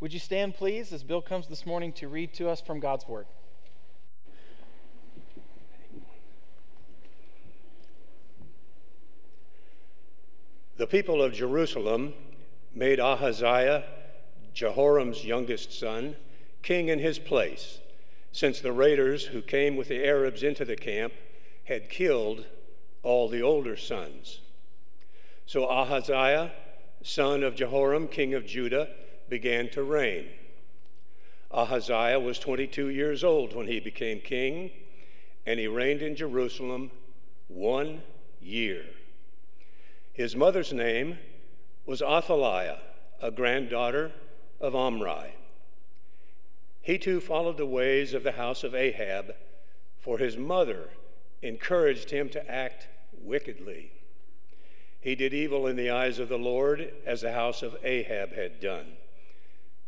Would you stand, please, as Bill comes this morning to read to us from God's Word? The people of Jerusalem made Ahaziah, Jehoram's youngest son, king in his place, since the raiders who came with the Arabs into the camp had killed all the older sons. So Ahaziah, son of Jehoram, king of Judah, began to reign. Ahaziah was 22 years old when he became king, and he reigned in Jerusalem one year. His mother's name was Athaliah, a granddaughter of Omri. He too followed the ways of the house of Ahab, for his mother encouraged him to act wickedly. He did evil in the eyes of the Lord, as the house of Ahab had done.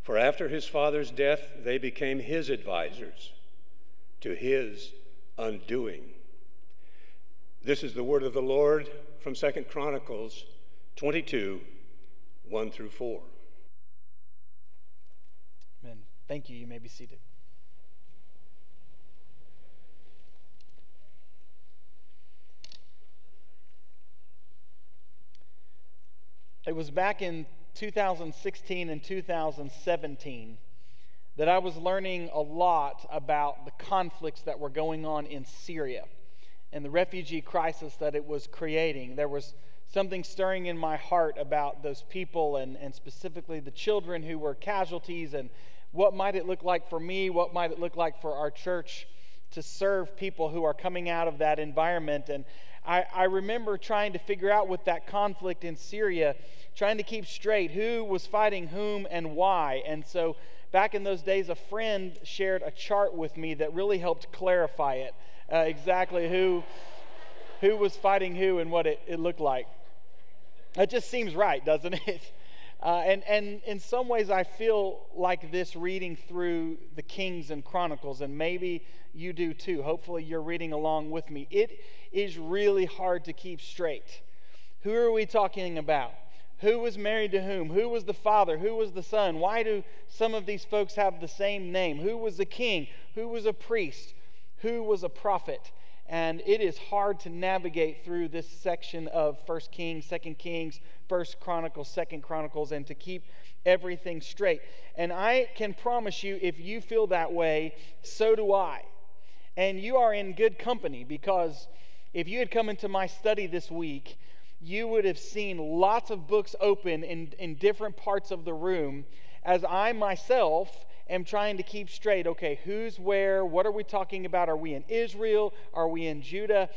For after his father's death, they became his advisers to his undoing. This is the word of the Lord from Second Chronicles 22 1 through 4. Amen. Thank you. You may be seated. It was back in 2016 and 2017 that I was learning a lot about the conflicts that were going on in Syria and the refugee crisis that it was creating. There was something stirring in my heart about those people and, and specifically the children who were casualties and what might it look like for me, what might it look like for our church to serve people who are coming out of that environment. And I, I remember trying to figure out with that conflict in Syria, trying to keep straight who was fighting whom and why. And so back in those days, a friend shared a chart with me that really helped clarify it uh, exactly who, who was fighting who and what it, it looked like. It just seems right, doesn't it? Uh, and, and in some ways, I feel like this reading through the Kings and Chronicles, and maybe you do too. Hopefully, you're reading along with me. It is really hard to keep straight. Who are we talking about? Who was married to whom? Who was the father? Who was the son? Why do some of these folks have the same name? Who was the king? Who was a priest? who was a prophet. And it is hard to navigate through this section of First Kings, Second Kings, First Chronicles, Second Chronicles, and to keep everything straight. And I can promise you, if you feel that way, so do I. And you are in good company because if you had come into my study this week, you would have seen lots of books open in, in different parts of the room as I myself am trying to keep straight okay, who's where? What are we talking about? Are we in Israel? Are we in Judah?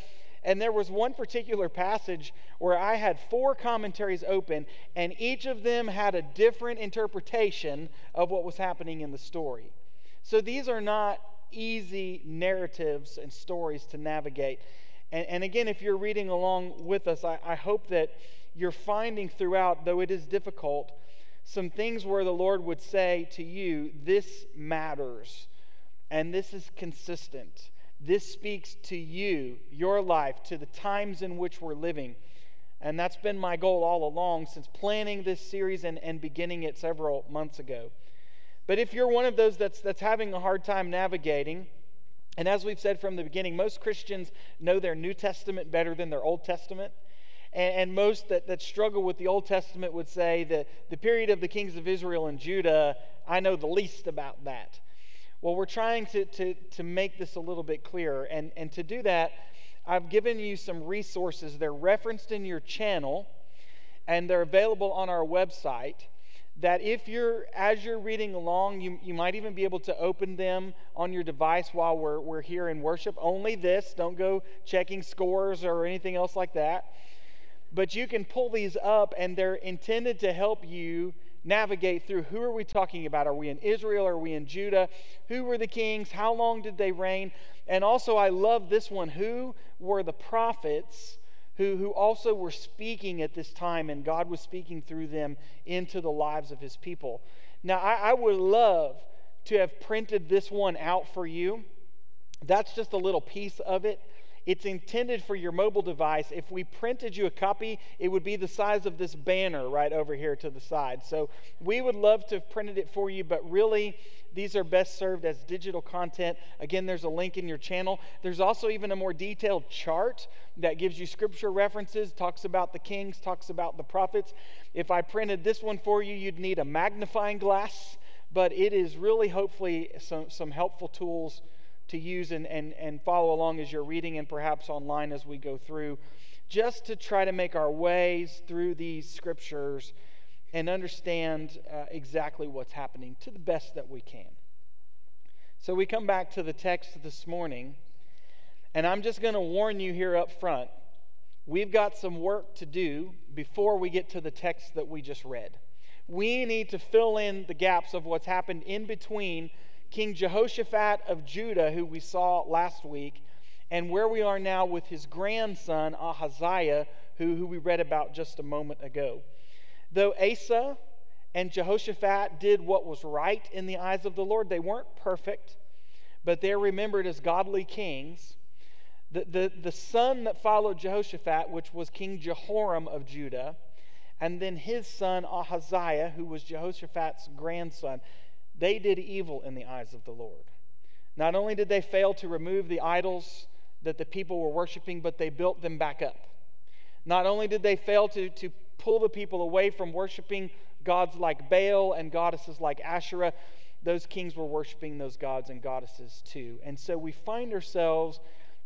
And there was one particular passage where I had four commentaries open, and each of them had a different interpretation of what was happening in the story. So these are not easy narratives and stories to navigate. And, and again, if you're reading along with us, I, I hope that you're finding throughout, though it is difficult, some things where the Lord would say to you, This matters, and this is consistent. This speaks to you, your life, to the times in which we're living. And that's been my goal all along since planning this series and, and beginning it several months ago. But if you're one of those that's, that's having a hard time navigating, and as we've said from the beginning, most Christians know their New Testament better than their Old Testament. And, and most that, that struggle with the Old Testament would say that the period of the kings of Israel and Judah, I know the least about that. Well, we're trying to, to, to make this a little bit clearer. And, and to do that, I've given you some resources. They're referenced in your channel, and they're available on our website that if you're as you're reading along you, you might even be able to open them on your device while we're, we're here in worship only this don't go checking scores or anything else like that but you can pull these up and they're intended to help you navigate through who are we talking about? Are we in Israel? Are we in Judah? Who were the kings? How long did they reign? And also, I love this one. Who were the prophets who, who also were speaking at this time and God was speaking through them into the lives of his people? Now, I, I would love to have printed this one out for you. That's just a little piece of it. It's intended for your mobile device. If we printed you a copy, it would be the size of this banner right over here to the side. So we would love to have printed it for you, but really, these are best served as digital content. Again, there's a link in your channel. There's also even a more detailed chart that gives you scripture references, talks about the kings, talks about the prophets. If I printed this one for you, you'd need a magnifying glass, but it is really hopefully some, some helpful tools to use and, and, and follow along as you're reading and perhaps online as we go through, just to try to make our ways through these scriptures and understand uh, exactly what's happening to the best that we can. So we come back to the text this morning, and I'm just going to warn you here up front. We've got some work to do before we get to the text that we just read. We need to fill in the gaps of what's happened in between King Jehoshaphat of Judah, who we saw last week, and where we are now with his grandson, Ahaziah, who, who we read about just a moment ago. Though Asa and Jehoshaphat did what was right in the eyes of the Lord, they weren't perfect, but they're remembered as godly kings. The, the, the son that followed Jehoshaphat, which was King Jehoram of Judah, and then his son Ahaziah, who was Jehoshaphat's grandson, they did evil in the eyes of the Lord. Not only did they fail to remove the idols that the people were worshiping, but they built them back up. Not only did they fail to, to pull the people away from worshiping gods like Baal and goddesses like Asherah, those kings were worshiping those gods and goddesses too. And so we find ourselves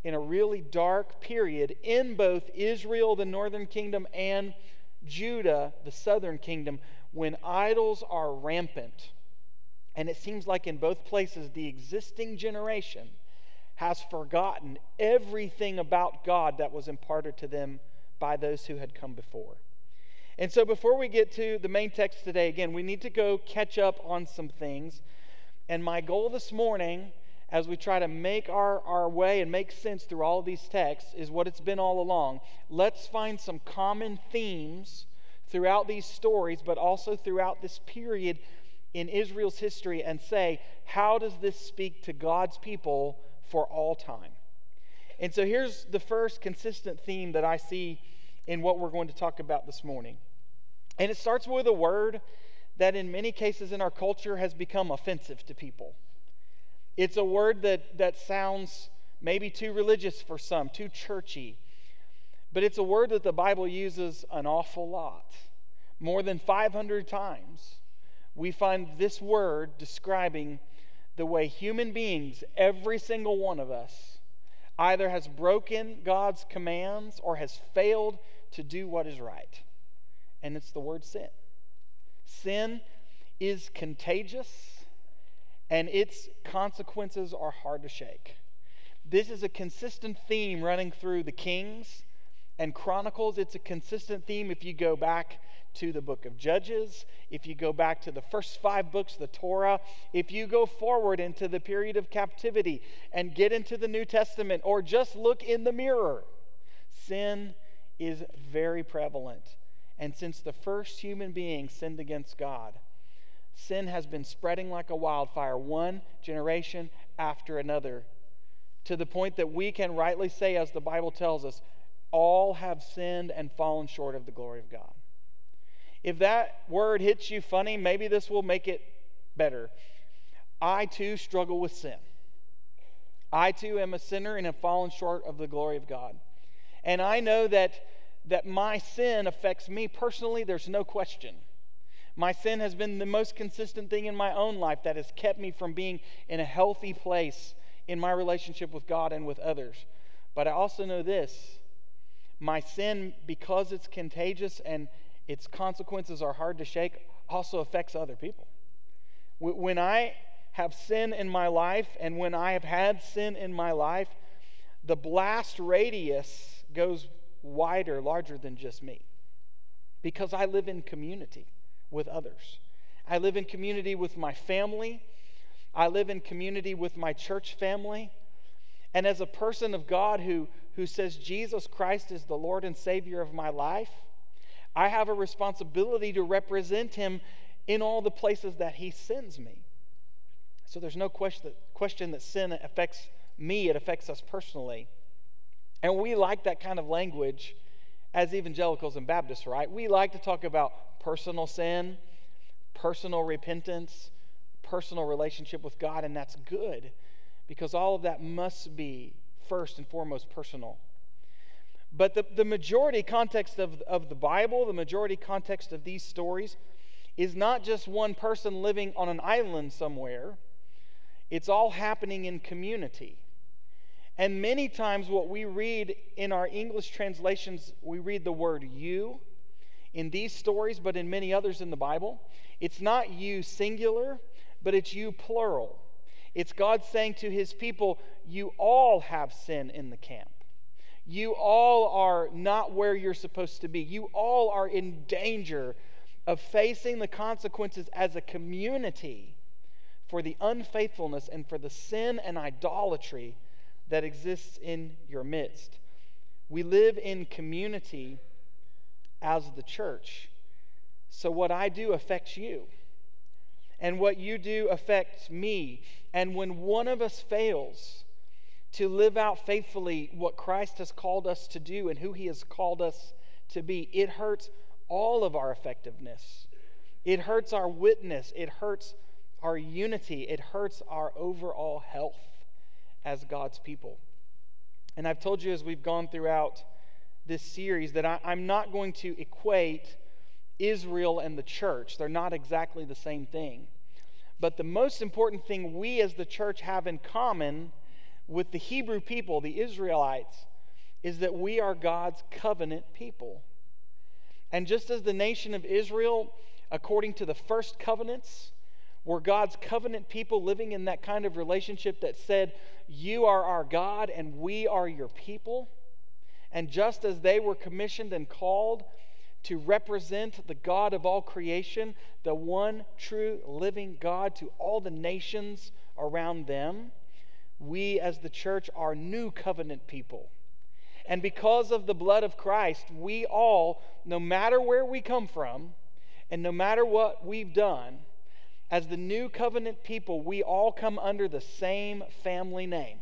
in a really dark period in both Israel, the northern kingdom, and Judah, the southern kingdom, when idols are rampant and it seems like in both places, the existing generation has forgotten everything about God that was imparted to them by those who had come before. And so, before we get to the main text today, again, we need to go catch up on some things. And my goal this morning, as we try to make our, our way and make sense through all these texts, is what it's been all along. Let's find some common themes throughout these stories, but also throughout this period in Israel's history and say, how does this speak to God's people for all time? And so here's the first consistent theme that I see in what we're going to talk about this morning. And it starts with a word that in many cases in our culture has become offensive to people. It's a word that, that sounds maybe too religious for some, too churchy, but it's a word that the Bible uses an awful lot, more than 500 times we find this word describing the way human beings, every single one of us, either has broken God's commands or has failed to do what is right. And it's the word sin. Sin is contagious and its consequences are hard to shake. This is a consistent theme running through the Kings and Chronicles. It's a consistent theme if you go back to the book of Judges, if you go back to the first five books, the Torah, if you go forward into the period of captivity and get into the New Testament, or just look in the mirror, sin is very prevalent. And since the first human being sinned against God, sin has been spreading like a wildfire, one generation after another, to the point that we can rightly say, as the Bible tells us, all have sinned and fallen short of the glory of God. If that word hits you funny, maybe this will make it better. I too struggle with sin. I too am a sinner and have fallen short of the glory of God. And I know that, that my sin affects me personally, there's no question. My sin has been the most consistent thing in my own life that has kept me from being in a healthy place in my relationship with God and with others. But I also know this my sin, because it's contagious and its consequences are hard to shake, also affects other people. When I have sin in my life and when I have had sin in my life, the blast radius goes wider, larger than just me. Because I live in community with others. I live in community with my family. I live in community with my church family. And as a person of God who, who says Jesus Christ is the Lord and Savior of my life, I have a responsibility to represent him in all the places that he sends me. So there's no question that, question that sin affects me, it affects us personally. And we like that kind of language as evangelicals and Baptists, right? We like to talk about personal sin, personal repentance, personal relationship with God, and that's good because all of that must be first and foremost personal. But the, the majority context of, of the Bible, the majority context of these stories, is not just one person living on an island somewhere, it's all happening in community. And many times, what we read in our English translations, we read the word you in these stories, but in many others in the Bible. It's not you singular, but it's you plural. It's God saying to his people, You all have sin in the camp. You all are not where you're supposed to be. You all are in danger of facing the consequences as a community for the unfaithfulness and for the sin and idolatry that exists in your midst. We live in community as the church. So, what I do affects you, and what you do affects me. And when one of us fails to live out faithfully what Christ has called us to do and who he has called us to be, it hurts all of our effectiveness. It hurts our witness. It hurts our unity. It hurts our overall health as God's people. And I've told you as we've gone throughout this series that I, am not going to equate Israel and the church. They're not exactly the same thing. But the most important thing we as the church have in common with the Hebrew people, the Israelites, is that we are God's covenant people. And just as the nation of Israel, according to the first covenants, were God's covenant people living in that kind of relationship that said, You are our God and we are your people. And just as they were commissioned and called to represent the God of all creation, the one true living God to all the nations around them, we as the church are new covenant people. And because of the blood of Christ, we all, no matter where we come from, and no matter what we've done, as the new covenant people, we all come under the same family name.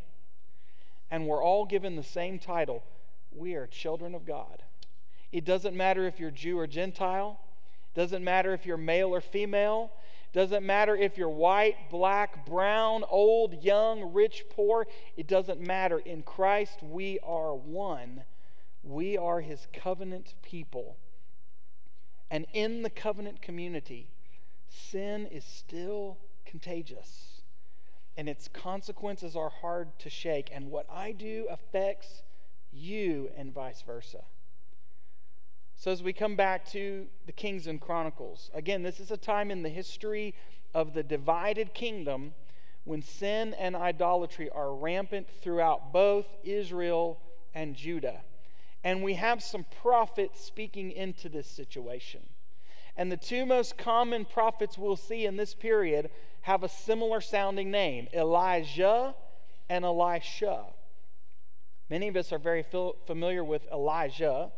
And we're all given the same title. We are children of God. It doesn't matter if you're Jew or Gentile. It doesn't matter if you're male or female. Doesn't matter if you're white, black, brown, old, young, rich, poor. It doesn't matter. In Christ, we are one. We are his covenant people. And in the covenant community, sin is still contagious and its consequences are hard to shake. And what I do affects you and vice versa. So, as we come back to the Kings and Chronicles, again, this is a time in the history of the divided kingdom when sin and idolatry are rampant throughout both Israel and Judah. And we have some prophets speaking into this situation. And the two most common prophets we'll see in this period have a similar sounding name Elijah and Elisha. Many of us are very familiar with Elijah.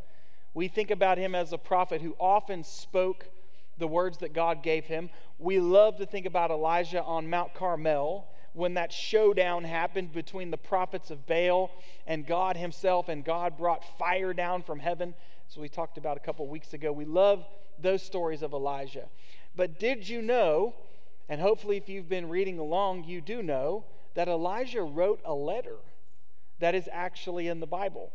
We think about him as a prophet who often spoke the words that God gave him. We love to think about Elijah on Mount Carmel when that showdown happened between the prophets of Baal and God Himself, and God brought fire down from heaven. So we talked about a couple weeks ago. We love those stories of Elijah. But did you know, and hopefully if you've been reading along, you do know, that Elijah wrote a letter that is actually in the Bible?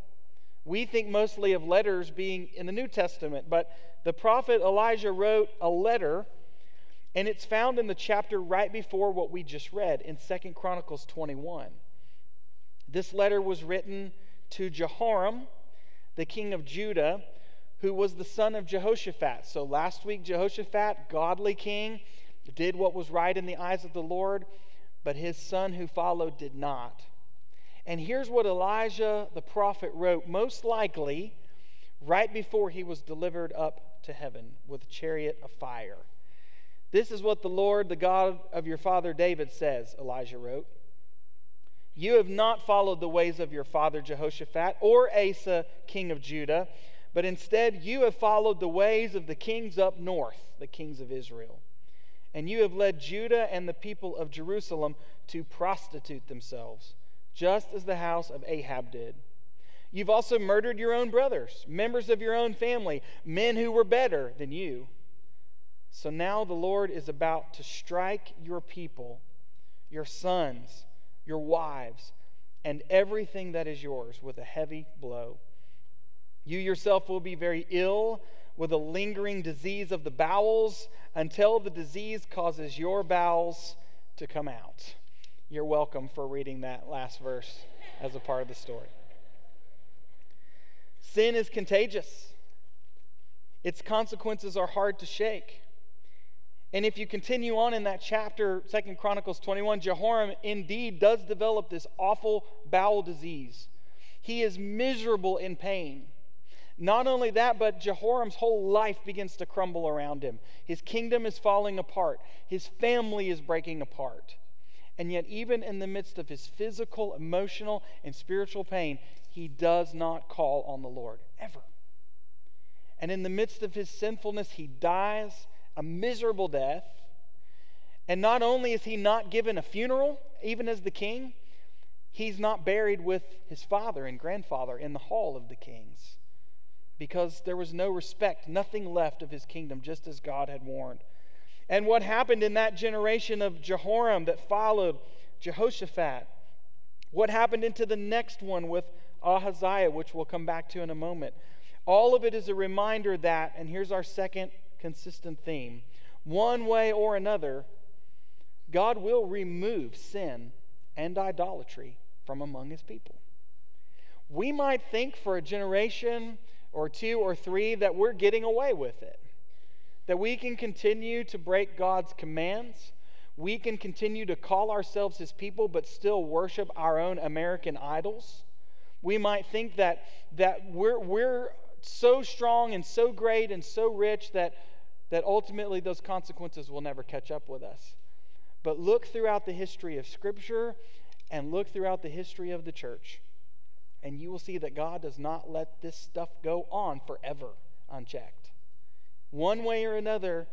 We think mostly of letters being in the New Testament, but the prophet Elijah wrote a letter, and it's found in the chapter right before what we just read in Second Chronicles 21. This letter was written to Jehoram, the king of Judah, who was the son of Jehoshaphat. So last week, Jehoshaphat, godly king, did what was right in the eyes of the Lord, but his son who followed did not. And here's what Elijah the prophet wrote, most likely right before he was delivered up to heaven with a chariot of fire. This is what the Lord, the God of your father David, says, Elijah wrote. You have not followed the ways of your father Jehoshaphat or Asa, king of Judah but instead you have followed the ways of the kings up north, the kings of Israel. And you have led Judah and the people of Jerusalem to prostitute themselves, just as the house of Ahab did. You've also murdered your own brothers, members of your own family, men who were better than you. So now the Lord is about to strike your people, your sons, your wives, and everything that is yours with a heavy blow. You yourself will be very ill with a lingering disease of the bowels until the disease causes your bowels to come out. You're welcome for reading that last verse as a part of the story. Sin is contagious. Its consequences are hard to shake. And if you continue on in that chapter, Second Chronicles 21, Jehoram indeed does develop this awful bowel disease. He is miserable in pain. Not only that, but Jehoram's whole life begins to crumble around him. His kingdom is falling apart, his family is breaking apart. And yet, even in the midst of his physical, emotional, and spiritual pain, he does not call on the Lord, ever. And in the midst of his sinfulness, he dies a miserable death. And not only is he not given a funeral, even as the king, he's not buried with his father and grandfather in the hall of the kings because there was no respect, nothing left of his kingdom, just as God had warned. And what happened in that generation of Jehoram that followed Jehoshaphat? What happened into the next one with Ahaziah, which we'll come back to in a moment? All of it is a reminder that, and here's our second consistent theme one way or another, God will remove sin and idolatry from among his people. We might think for a generation or two or three that we're getting away with it that we can continue to break God's commands. We can continue to call ourselves his people, but still worship our own American idols. We might think that, that we're, we're so strong and so great and so rich that, that ultimately those consequences will never catch up with us. But look throughout the history of Scripture and look throughout the history of the church, and you will see that God does not let this stuff go on forever unchecked. One way or another,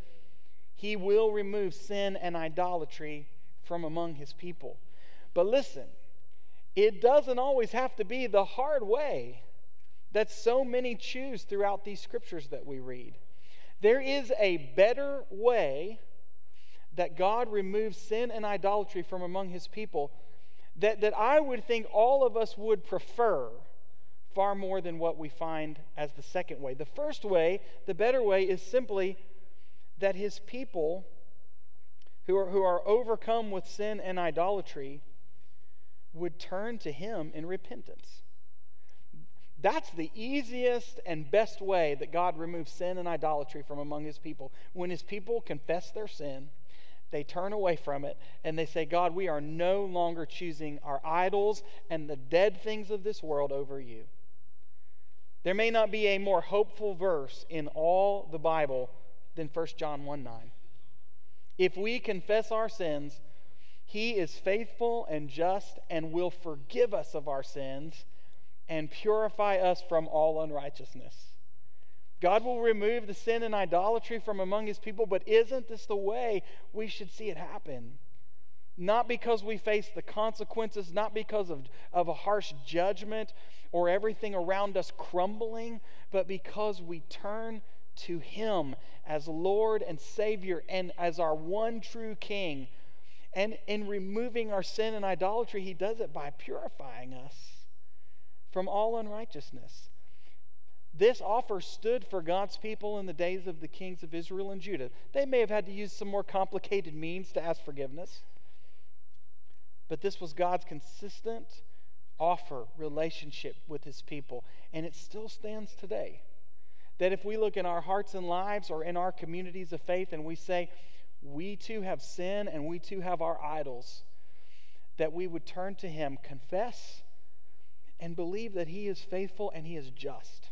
he will remove sin and idolatry from among his people. But listen, it doesn't always have to be the hard way that so many choose throughout these scriptures that we read. There is a better way that God removes sin and idolatry from among his people that, that I would think all of us would prefer far more than what we find as the second way. The first way, the better way, is simply that his people who are, who are overcome with sin and idolatry would turn to him in repentance. That's the easiest and best way that God removes sin and idolatry from among his people. When his people confess their sin, they turn away from it and they say, God, we are no longer choosing our idols and the dead things of this world over you. There may not be a more hopeful verse in all the Bible than 1 John 1 9. If we confess our sins, he is faithful and just and will forgive us of our sins and purify us from all unrighteousness. God will remove the sin and idolatry from among his people, but isn't this the way we should see it happen? Not because we face the consequences, not because of, of a harsh judgment, or everything around us crumbling, but because we turn to Him as Lord and Savior and as our one true King. And in removing our sin and idolatry, He does it by purifying us from all unrighteousness. This offer stood for God's people in the days of the kings of Israel and Judah. They may have had to use some more complicated means to ask forgiveness, but this was God's consistent offer relationship with his people. And it still stands today. That if we look in our hearts and lives or in our communities of faith and we say, we too have sin and we too have our idols, that we would turn to him, confess, and believe that he is faithful and he is just.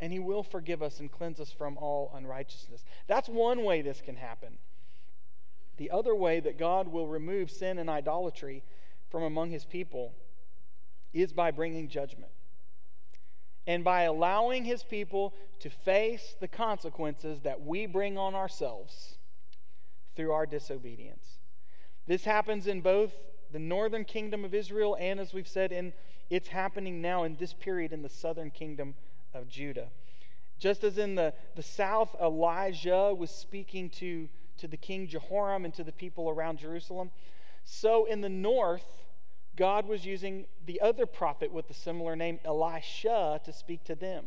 And he will forgive us and cleanse us from all unrighteousness. That's one way this can happen. The other way that God will remove sin and idolatry from among his people is by bringing judgment and by allowing his people to face the consequences that we bring on ourselves through our disobedience. This happens in both the northern kingdom of Israel, and as we've said, in it's happening now in this period in the southern kingdom of Judah. Just as in the, the south, Elijah was speaking to, to the king Jehoram and to the people around Jerusalem, so in the north, God was using the other prophet with the similar name, Elisha, to speak to them.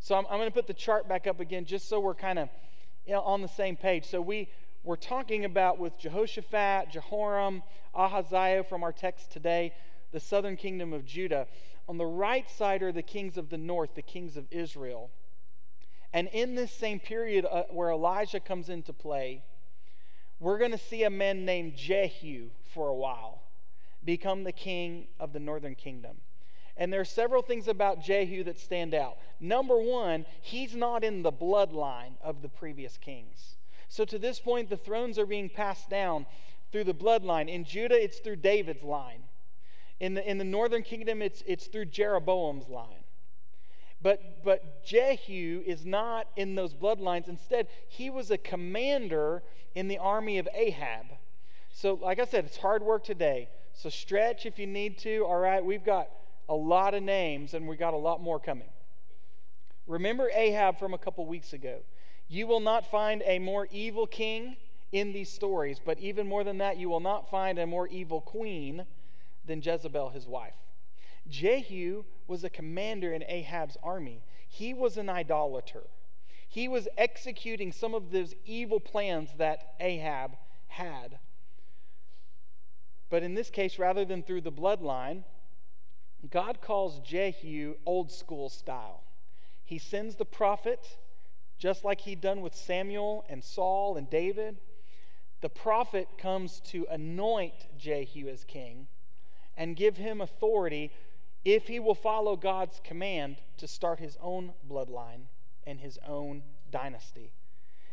So I'm, I'm going to put the chart back up again just so we're kind of you know, on the same page. So we, we're talking about with Jehoshaphat, Jehoram, Ahaziah from our text today, the southern kingdom of Judah. On the right side are the kings of the north, the kings of Israel. And in this same period uh, where Elijah comes into play, we're going to see a man named Jehu for a while become the king of the northern kingdom. And there are several things about Jehu that stand out. Number one, he's not in the bloodline of the previous kings. So to this point, the thrones are being passed down through the bloodline. In Judah, it's through David's line. In the, in the northern kingdom, it's, it's through Jeroboam's line. But, but Jehu is not in those bloodlines. Instead, he was a commander in the army of Ahab. So, like I said, it's hard work today. So, stretch if you need to. All right, we've got a lot of names and we got a lot more coming. Remember Ahab from a couple weeks ago. You will not find a more evil king in these stories, but even more than that, you will not find a more evil queen than Jezebel, his wife. Jehu was a commander in Ahab's army. He was an idolater. He was executing some of those evil plans that Ahab had. But in this case, rather than through the bloodline, God calls Jehu old school style. He sends the prophet, just like he'd done with Samuel and Saul and David. The prophet comes to anoint Jehu as king and give him authority if he will follow God's command to start his own bloodline and his own dynasty.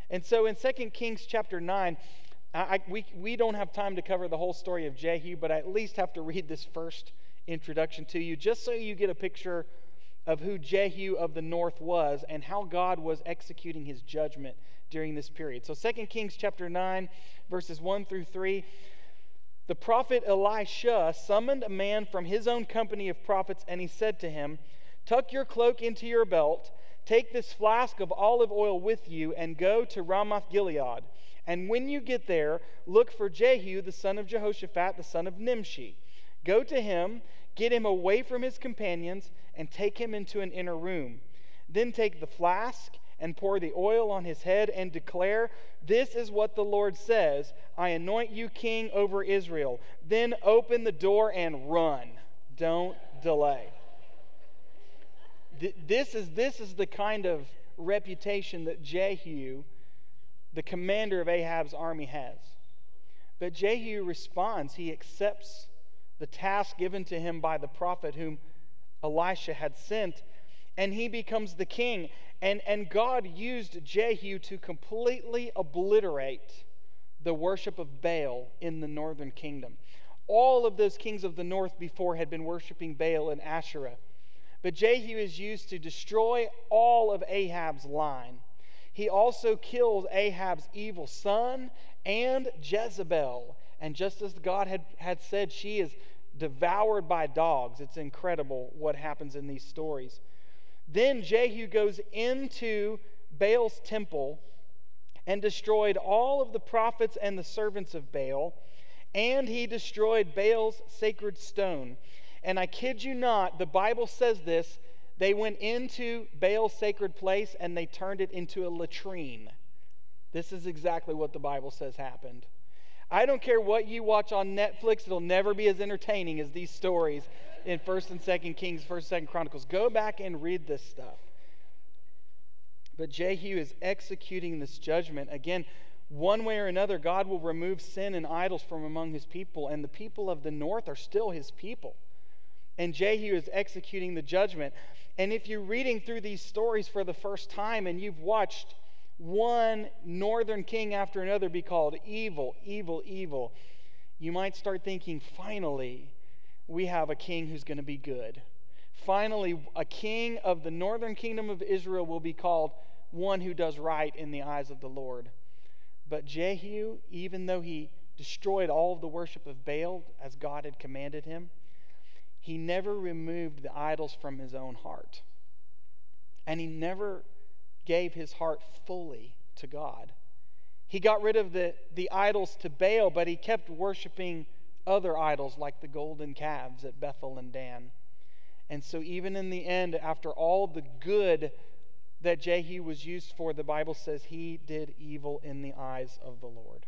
And so in 2 Kings chapter 9, I, we, we don't have time to cover the whole story of Jehu, but I at least have to read this first introduction to you, just so you get a picture of who Jehu of the north was and how God was executing his judgment during this period. So 2 Kings chapter 9, verses 1 through 3. The prophet Elisha summoned a man from his own company of prophets, and he said to him, Tuck your cloak into your belt, take this flask of olive oil with you, and go to Ramoth Gilead. And when you get there, look for Jehu, the son of Jehoshaphat, the son of Nimshi. Go to him Get him away from his companions and take him into an inner room. Then take the flask and pour the oil on his head and declare, This is what the Lord says I anoint you king over Israel. Then open the door and run. Don't delay. This is, this is the kind of reputation that Jehu, the commander of Ahab's army, has. But Jehu responds. He accepts the task given to him by the prophet whom Elisha had sent, and he becomes the king. And, and God used Jehu to completely obliterate the worship of Baal in the northern kingdom. All of those kings of the north before had been worshiping Baal and Asherah. But Jehu is used to destroy all of Ahab's line. He also kills Ahab's evil son and Jezebel. And just as God had, had said, she is devoured by dogs. It's incredible what happens in these stories. Then Jehu goes into Baal's temple and destroyed all of the prophets and the servants of Baal, and he destroyed Baal's sacred stone. And I kid you not, the Bible says this they went into Baal's sacred place and they turned it into a latrine. This is exactly what the Bible says happened. I don't care what you watch on Netflix, it'll never be as entertaining as these stories in 1st and 2nd Kings, 1st and 2nd Chronicles. Go back and read this stuff. But Jehu is executing this judgment. Again, one way or another, God will remove sin and idols from among his people, and the people of the north are still his people. And Jehu is executing the judgment. And if you're reading through these stories for the first time and you've watched one northern king after another be called evil, evil, evil, you might start thinking, finally, we have a king who's going to be good. Finally, a king of the northern kingdom of Israel will be called one who does right in the eyes of the Lord. But Jehu, even though he destroyed all of the worship of Baal as God had commanded him, he never removed the idols from his own heart. And he never gave his heart fully to God. He got rid of the, the idols to Baal, but he kept worshiping other idols like the golden calves at Bethel and Dan. And so, even in the end, after all the good that Jehu was used for, the Bible says he did evil in the eyes of the Lord.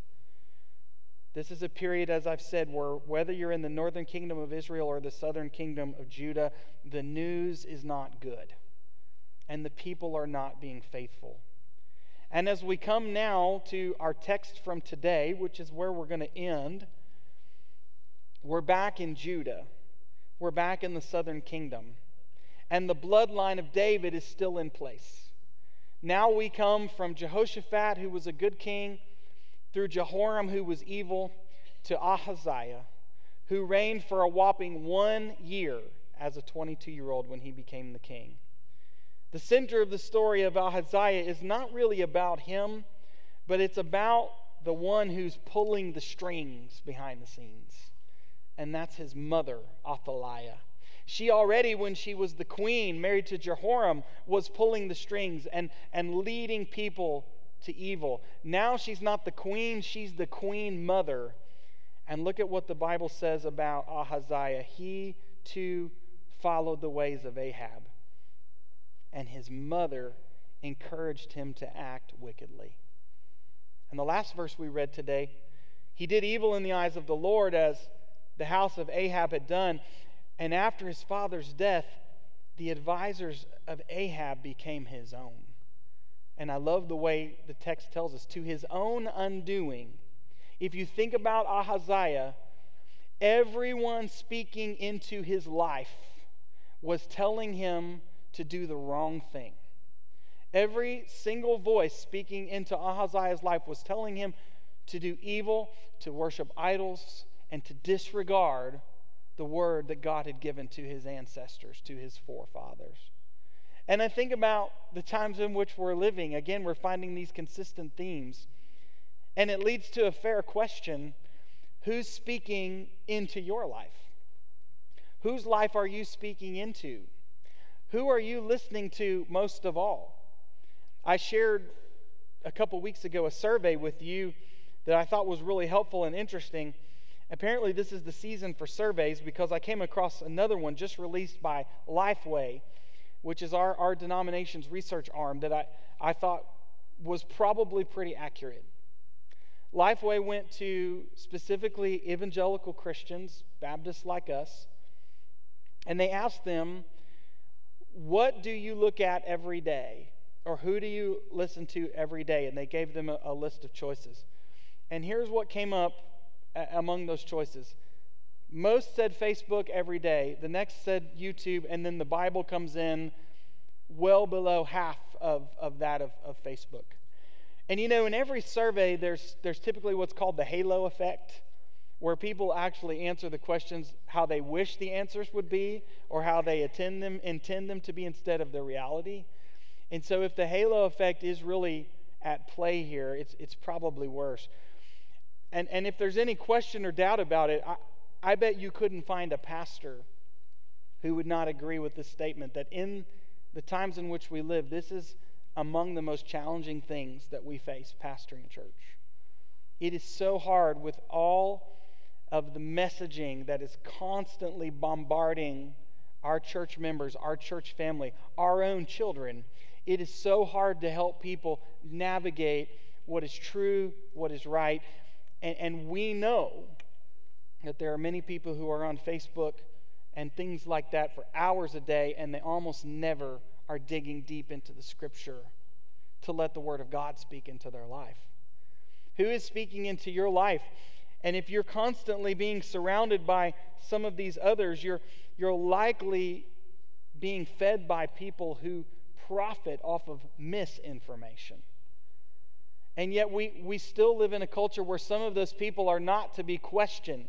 This is a period, as I've said, where whether you're in the northern kingdom of Israel or the southern kingdom of Judah, the news is not good. And the people are not being faithful. And as we come now to our text from today, which is where we're going to end, we're back in Judah. We're back in the southern kingdom. And the bloodline of David is still in place. Now we come from Jehoshaphat, who was a good king through Jehoram, who was evil, to Ahaziah, who reigned for a whopping one year as a 22 year old when he became the king. The center of the story of Ahaziah is not really about him, but it's about the one who's pulling the strings behind the scenes, and that's his mother, Athaliah. She already, when she was the queen, married to Jehoram, was pulling the strings and, and leading people to evil. Now she's not the queen, she's the queen mother. And look at what the Bible says about Ahaziah. He too followed the ways of Ahab, and his mother encouraged him to act wickedly. And the last verse we read today, he did evil in the eyes of the Lord as the house of Ahab had done. And after his father's death, the advisors of Ahab became his own. And I love the way the text tells us to his own undoing. If you think about Ahaziah, everyone speaking into his life was telling him to do the wrong thing. Every single voice speaking into Ahaziah's life was telling him to do evil, to worship idols, and to disregard the word that God had given to his ancestors, to his forefathers. And I think about the times in which we're living. Again, we're finding these consistent themes. And it leads to a fair question who's speaking into your life? Whose life are you speaking into? Who are you listening to most of all? I shared a couple weeks ago a survey with you that I thought was really helpful and interesting. Apparently, this is the season for surveys because I came across another one just released by Lifeway which is our, our denomination's research arm, that I, I thought was probably pretty accurate. Lifeway went to specifically evangelical Christians, Baptists like us, and they asked them, What do you look at every day? Or who do you listen to every day? And they gave them a, a list of choices. And here's what came up among those choices most said Facebook every day. The next said YouTube. And then the Bible comes in well below half of, of that of, of Facebook. And you know, in every survey, there's, there's typically what's called the halo effect, where people actually answer the questions how they wish the answers would be or how they attend them, intend them to be instead of the reality. And so, if the halo effect is really at play here, it's, it's probably worse. And, and if there's any question or doubt about it, I, I bet you couldn't find a pastor who would not agree with this statement that in the times in which we live, this is among the most challenging things that we face pastoring a church. It is so hard with all of the messaging that is constantly bombarding our church members, our church family, our own children. It is so hard to help people navigate what is true, what is right. And, and we know that there are many people who are on Facebook and things like that for hours a day, and they almost never are digging deep into the scripture to let the Word of God speak into their life. Who is speaking into your life? And if you're constantly being surrounded by some of these others, you're, you're likely being fed by people who profit off of misinformation. And yet, we, we still live in a culture where some of those people are not to be questioned.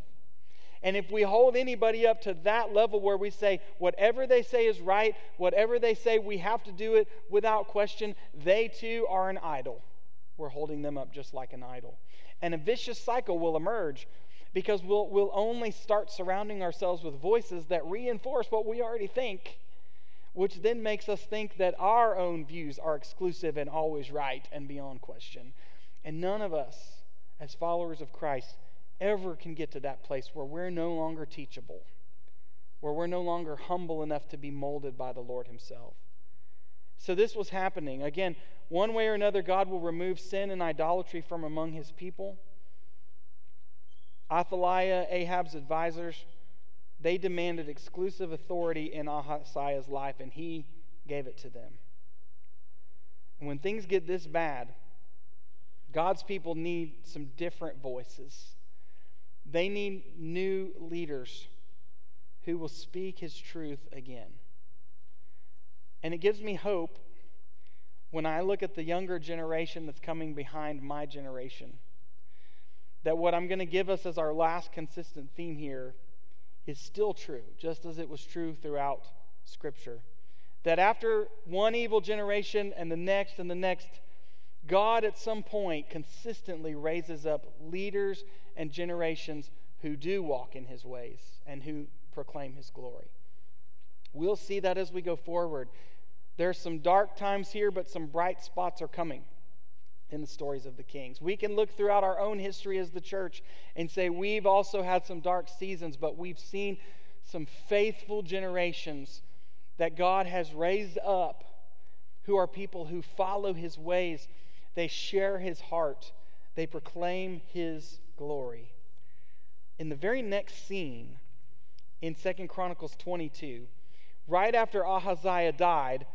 And if we hold anybody up to that level where we say whatever they say is right, whatever they say, we have to do it without question, they too are an idol. We're holding them up just like an idol. And a vicious cycle will emerge because we'll, we'll only start surrounding ourselves with voices that reinforce what we already think, which then makes us think that our own views are exclusive and always right and beyond question. And none of us, as followers of Christ, ever can get to that place where we're no longer teachable, where we're no longer humble enough to be molded by the Lord Himself. So this was happening. Again, one way or another, God will remove sin and idolatry from among His people. Athaliah, Ahab's advisors, they demanded exclusive authority in Ahaziah's life, and he gave it to them. And when things get this bad, God's people need some different voices. They need new leaders who will speak his truth again. And it gives me hope when I look at the younger generation that's coming behind my generation that what I'm going to give us as our last consistent theme here is still true, just as it was true throughout Scripture. That after one evil generation and the next and the next, God at some point consistently raises up leaders and generations who do walk in his ways and who proclaim his glory. We'll see that as we go forward. There's some dark times here, but some bright spots are coming in the stories of the kings. We can look throughout our own history as the church and say we've also had some dark seasons, but we've seen some faithful generations that God has raised up who are people who follow his ways. They share his heart, they proclaim his glory. In the very next scene in Second Chronicles 22, right after Ahaziah died,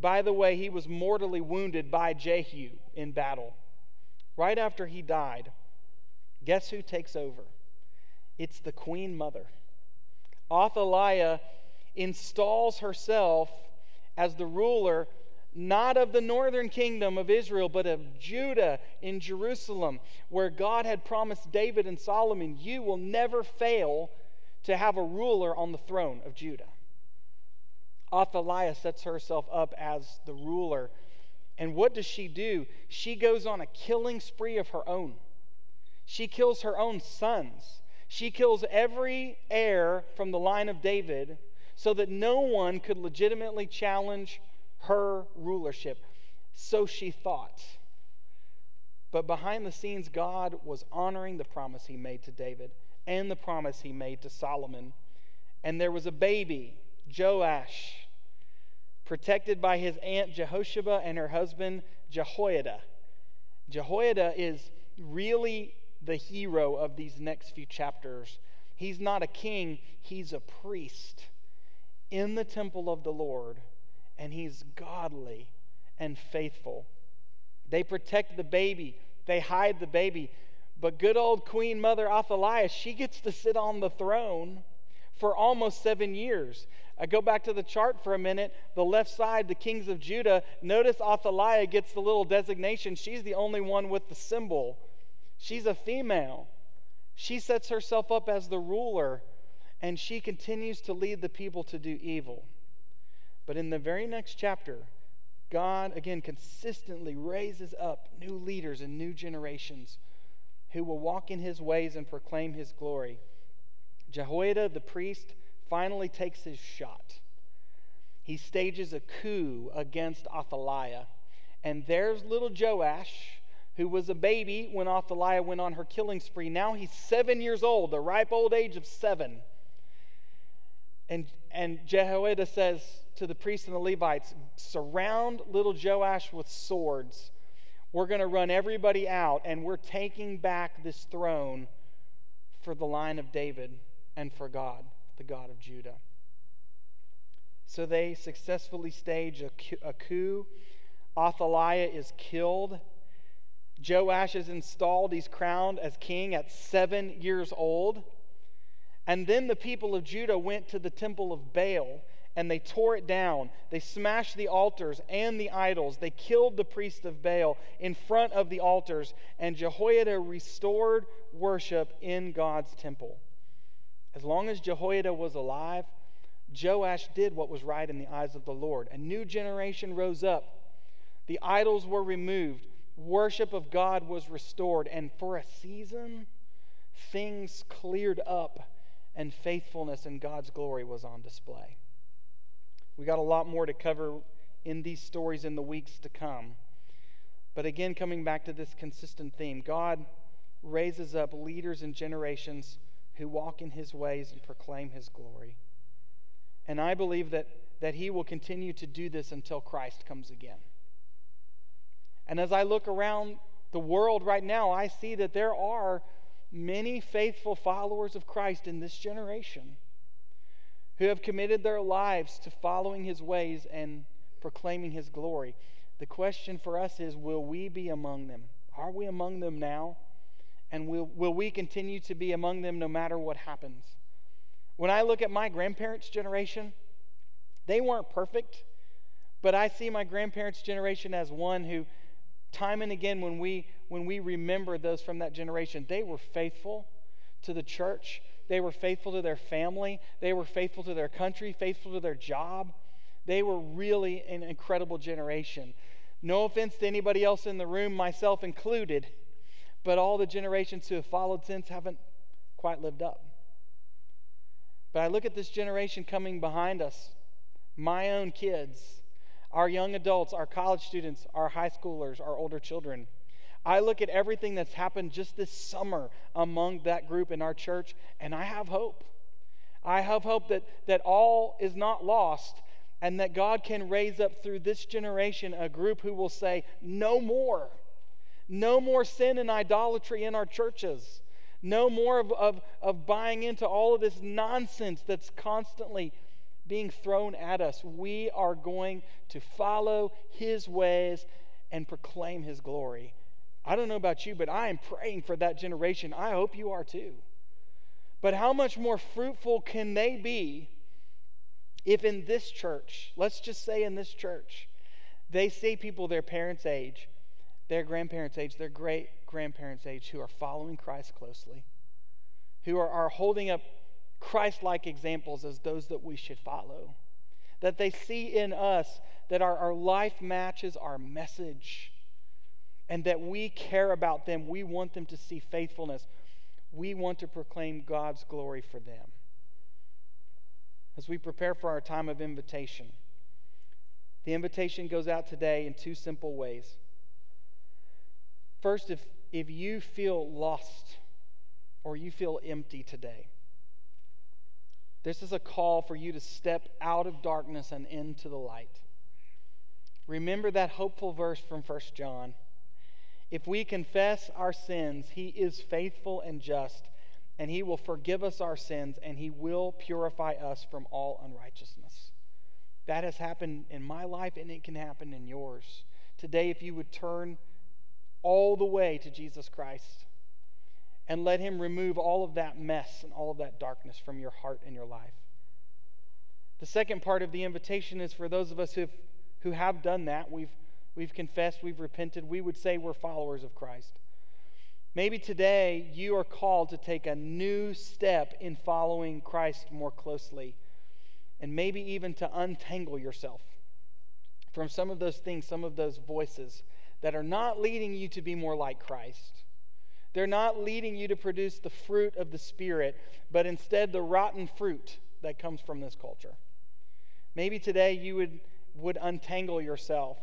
by the way, he was mortally wounded by Jehu in battle. Right after he died, guess who takes over? It's the queen mother. Athaliah installs herself as the ruler not of the northern kingdom of Israel, but of Judah in Jerusalem, where God had promised David and Solomon, You will never fail to have a ruler on the throne of Judah. Athaliah sets herself up as the ruler. And what does she do? She goes on a killing spree of her own. She kills her own sons. She kills every heir from the line of David so that no one could legitimately challenge her rulership. So she thought. But behind the scenes, God was honoring the promise he made to David and the promise he made to Solomon. And there was a baby, Joash, protected by his aunt Jehosheba and her husband Jehoiada. Jehoiada is really the hero of these next few chapters. He's not a king, he's a priest in the temple of the Lord, and he's godly and faithful. They protect the baby, they hide the baby. But good old Queen Mother Athaliah, she gets to sit on the throne for almost seven years. I go back to the chart for a minute. The left side, the kings of Judah. Notice Athaliah gets the little designation. She's the only one with the symbol. She's a female. She sets herself up as the ruler, and she continues to lead the people to do evil. But in the very next chapter, God again consistently raises up new leaders and new generations who will walk in his ways and proclaim his glory. Jehoiada, the priest, finally takes his shot. He stages a coup against Athaliah. And there's little Joash, who was a baby when Athaliah went on her killing spree. Now he's seven years old, the ripe old age of seven. And, and Jehoiada says to the priests and the Levites, Surround little Joash with swords. We're going to run everybody out, and we're taking back this throne for the line of David and for God the God of Judah. So they successfully stage a coup. Athaliah is killed. Joash is installed. He's crowned as king at seven years old. And then the people of Judah went to the temple of Baal and they tore it down. They smashed the altars and the idols. They killed the priest of Baal in front of the altars. And Jehoiada restored worship in God's temple. As long as Jehoiada was alive, Joash did what was right in the eyes of the Lord. A new generation rose up. The idols were removed. worship of God was restored, and for a season, things cleared up and faithfulness and God's glory was on display. We got a lot more to cover in these stories in the weeks to come. But again, coming back to this consistent theme, God raises up leaders and generations who walk in his ways and proclaim his glory. And I believe that, that he will continue to do this until Christ comes again. And as I look around the world right now, I see that there are many faithful followers of Christ in this generation who have committed their lives to following his ways and proclaiming his glory. The question for us is will we be among them? Are we among them now? And will, will we continue to be among them no matter what happens? When I look at my grandparents' generation, they weren't perfect, but I see my grandparents' generation as one who, time and again, when we, when we remember those from that generation, they were faithful to the church. They were faithful to their family. They were faithful to their country, faithful to their job. They were really an incredible generation. No offense to anybody else in the room, myself included, but all the generations who have followed since haven't quite lived up. But I look at this generation coming behind us, my own kids, our young adults, our college students, our high schoolers, our older children. I look at everything that's happened just this summer among that group in our church, and I have hope. I have hope that, that all is not lost and that God can raise up through this generation a group who will say, No more. No more sin and idolatry in our churches. No more of, of, of buying into all of this nonsense that's constantly being thrown at us. We are going to follow His ways and proclaim His glory. I don't know about you, but I am praying for that generation. I hope you are too. But how much more fruitful can they be if in this church, let's just say in this church, they see people their parents' age, their grandparents' age, their great grandparents' age who are following Christ closely, who are, are holding up Christ like examples as those that we should follow. That they see in us that our, our life matches our message and that we care about them. We want them to see faithfulness. We want to proclaim God's glory for them. As we prepare for our time of invitation, the invitation goes out today in two simple ways. First, if, if you feel lost or you feel empty today, this is a call for you to step out of darkness and into the light. Remember that hopeful verse from 1 John if we confess our sins, He is faithful and just, and He will forgive us our sins, and He will purify us from all unrighteousness. That has happened in my life, and it can happen in yours. Today, if you would turn all the way to Jesus Christ and let Him remove all of that mess and all of that darkness from your heart and your life. The second part of the invitation is for those of us who've, who have done that. We've we've confessed, we've repented, we would say we're followers of Christ. Maybe today you are called to take a new step in following Christ more closely, and maybe even to untangle yourself from some of those things, some of those voices that are not leading you to be more like Christ. They're not leading you to produce the fruit of the Spirit, but instead the rotten fruit that comes from this culture. Maybe today you would, would untangle yourself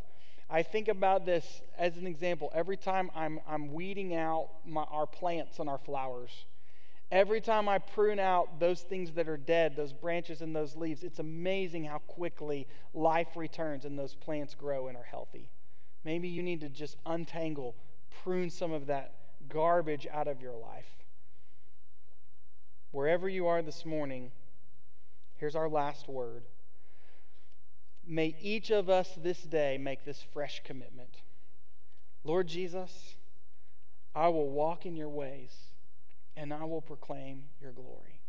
I think about this as an example. Every time I'm, I'm weeding out my, our plants and our flowers, every time I prune out those things that are dead, those branches and those leaves, it's amazing how quickly life returns and those plants grow and are healthy. Maybe you need to just untangle, prune some of that garbage out of your life. Wherever you are this morning, here's our last word. May each of us this day make this fresh commitment. Lord Jesus, I will walk in your ways and I will proclaim your glory.